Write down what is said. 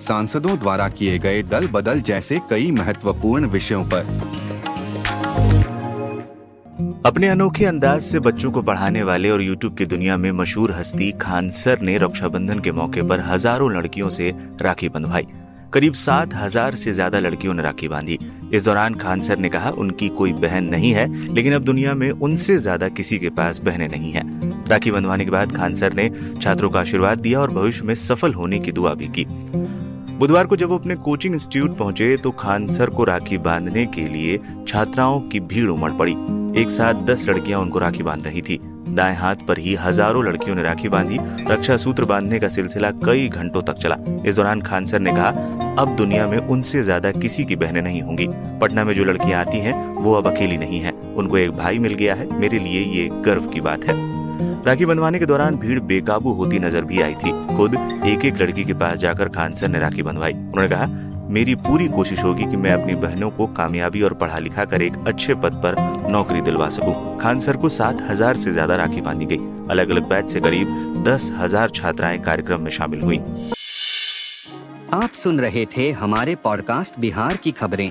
सांसदों द्वारा किए गए दल बदल जैसे कई महत्वपूर्ण विषयों पर। अपने अनोखे अंदाज से बच्चों को पढ़ाने वाले और यूट्यूब की दुनिया में मशहूर हस्ती खान सर ने रक्षाबंधन के मौके पर हज़ारों लड़कियों से राखी बंधवाई। करीब सात हज़ार से ज़्यादा लड़कियों ने राखी बांधी। इस दौरान खान सर ने कहा, उनकी कोई बहन नहीं है, लेकिन अब दुनिया में उनसे ज़्यादा किसी के पास बहनें नहीं है। राखी बंधवाने के बाद खान सर ने छात्रों का आशीर्वाद दिया और भविष्य में सफल होने की दुआ भी की। बुधवार को जब वो अपने कोचिंग इंस्टीट्यूट पहुँचे तो खान सर को राखी बांधने के लिए छात्राओं की भीड़ उमड़ पड़ी। एक साथ दस लड़कियाँ उनको राखी बाँध रही थी। दाएँ हाथ पर ही हज़ारों लड़कियों ने राखी बांधी। रक्षा सूत्र बांधने का सिलसिला कई घंटों तक चला। इस दौरान खान सर ने कहा, अब दुनिया में उनसे ज़्यादा किसी की बहनें नहीं होंगी। पटना में जो लड़कियाँ आती हैं, वो अब अकेली नहीं है। उनको एक भाई मिल गया है। मेरे लिए ये गर्व की बात है। राखी बंधवाने के दौरान भीड़ बेकाबू होती नज़र भी आई थी। खुद एक एक लड़की के पास जाकर खान सर ने राखी बंधवाई। उन्होंने कहा, मेरी पूरी कोशिश होगी कि मैं अपनी बहनों को कामयाबी और पढ़ा लिखा कर एक अच्छे पद पर नौकरी दिलवा सकूँ। खान सर को सात हज़ार ऐसी ज़्यादा राखी बांधी गई। अलग अलग बैच से करीब दस हज़ार छात्राएँ कार्यक्रम में शामिल हुई। आप सुन रहे थे हमारे पॉडकास्ट बिहार की खबरें।